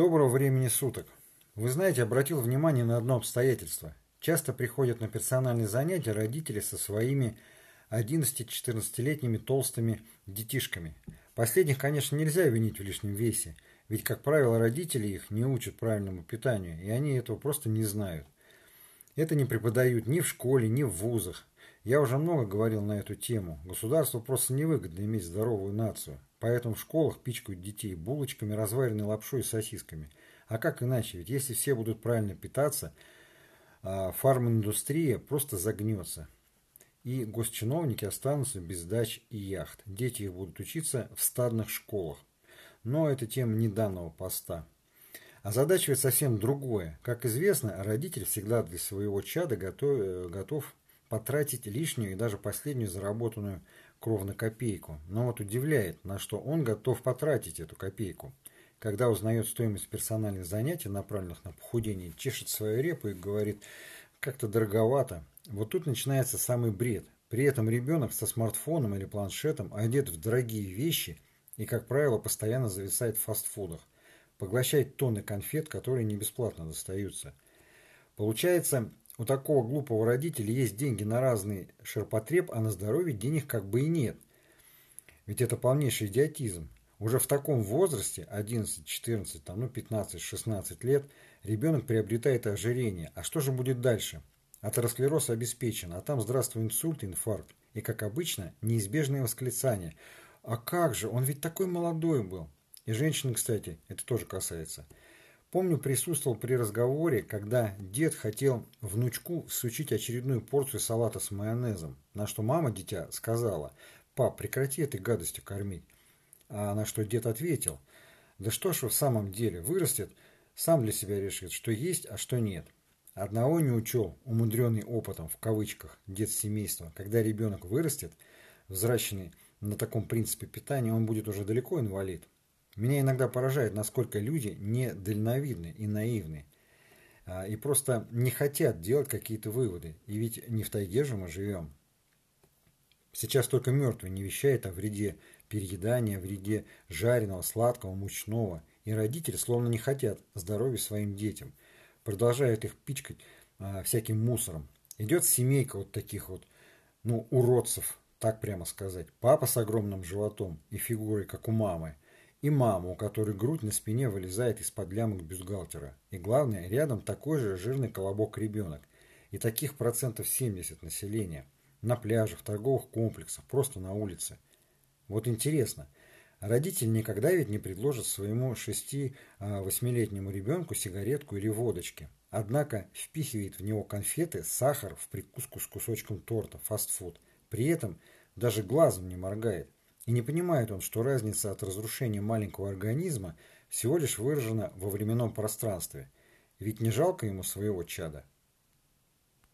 Доброго времени суток. Вы знаете, обратил внимание на одно обстоятельство. Часто приходят на персональные занятия родители со своими 11-14-летними толстыми детишками. Последних, конечно, нельзя винить в лишнем весе, ведь, как правило, родители их не учат правильному питанию, и они этого просто не знают. Это не преподают ни в школе, ни в вузах. Я уже много говорил на эту тему. Государству просто невыгодно иметь здоровую нацию. Поэтому в школах пичкают детей булочками, разваренной лапшой и сосисками. А как иначе? Ведь если все будут правильно питаться, а, фарминдустрия просто загнется. И госчиновники останутся без дач и яхт. Дети их будут учиться в стадных школах. Но это тема не данного поста. А задача ведь совсем другое. Как известно, родитель всегда для своего чада готов, э, готов потратить лишнюю и даже последнюю заработанную кровно копейку. Но вот удивляет, на что он готов потратить эту копейку. Когда узнает стоимость персональных занятий, направленных на похудение, чешет свою репу и говорит, как-то дороговато. Вот тут начинается самый бред. При этом ребенок со смартфоном или планшетом одет в дорогие вещи и, как правило, постоянно зависает в фастфудах. Поглощает тонны конфет, которые не бесплатно достаются. Получается, у такого глупого родителя есть деньги на разный ширпотреб, а на здоровье денег как бы и нет. Ведь это полнейший идиотизм. Уже в таком возрасте, 11, 14, там, ну 15, 16 лет, ребенок приобретает ожирение. А что же будет дальше? Атеросклероз обеспечен, а там здравствуй инсульт, инфаркт. И, как обычно, неизбежное восклицание. А как же, он ведь такой молодой был. И женщины, кстати, это тоже касается – Помню, присутствовал при разговоре, когда дед хотел внучку всучить очередную порцию салата с майонезом, на что мама дитя сказала, «Пап, прекрати этой гадостью кормить». А на что дед ответил, «Да что ж в самом деле, вырастет, сам для себя решит, что есть, а что нет». Одного не учел, умудренный опытом, в кавычках, дед семейства, когда ребенок вырастет, взращенный на таком принципе питания, он будет уже далеко инвалид. Меня иногда поражает, насколько люди недальновидны и наивны. А, и просто не хотят делать какие-то выводы. И ведь не в тайге же мы живем. Сейчас только мертвый не вещает о вреде переедания, о вреде жареного, сладкого, мучного. И родители словно не хотят здоровья своим детям. Продолжают их пичкать а, всяким мусором. Идет семейка вот таких вот, ну, уродцев, так прямо сказать. Папа с огромным животом и фигурой, как у мамы и маму, у которой грудь на спине вылезает из-под лямок бюстгальтера. И главное, рядом такой же жирный колобок ребенок. И таких процентов 70 населения. На пляжах, торговых комплексах, просто на улице. Вот интересно, родитель никогда ведь не предложит своему 6-8-летнему ребенку сигаретку или водочки. Однако впихивает в него конфеты, сахар в прикуску с кусочком торта, фастфуд. При этом даже глазом не моргает. И не понимает он, что разница от разрушения маленького организма всего лишь выражена во временном пространстве. Ведь не жалко ему своего чада.